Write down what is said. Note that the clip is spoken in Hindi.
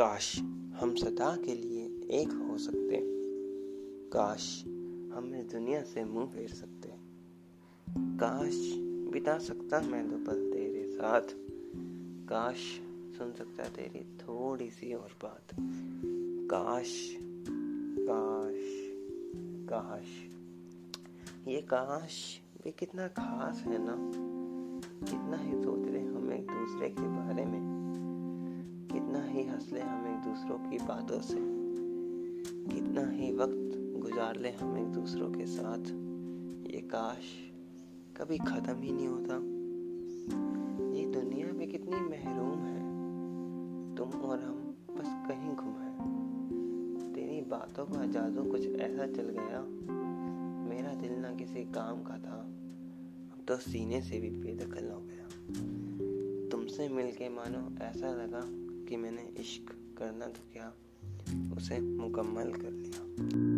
काश हम सदा के लिए एक हो सकते। काश हम इस दुनिया से मुँह फेर सकते। काश बिता सकता मैं दो पल तेरे साथ। काश सुन सकता तेरी थोड़ी सी और बात। काश काश काश। ये काश भी कितना खास है ना? कितना ही सोच रहे हम एक दूसरे के बारे में। ले हम एक दूसरों की बातों से। कितना ही वक्त गुजार ले हम एक दूसरों के साथ। ये काश कभी ख़त्म ही नहीं होता। ये दुनिया में कितनी महरूम है। तुम और हम बस कहीं गुम है। तेरी बातों का जादू कुछ ऐसा चल गया। मेरा दिल ना किसी काम का था। अब तो सीने से भी बेदखल हो गया। तुमसे मिलके मानो ऐसा लगा कि मैंने इश्क करना तो क्या उसे मुकम्मल कर लिया?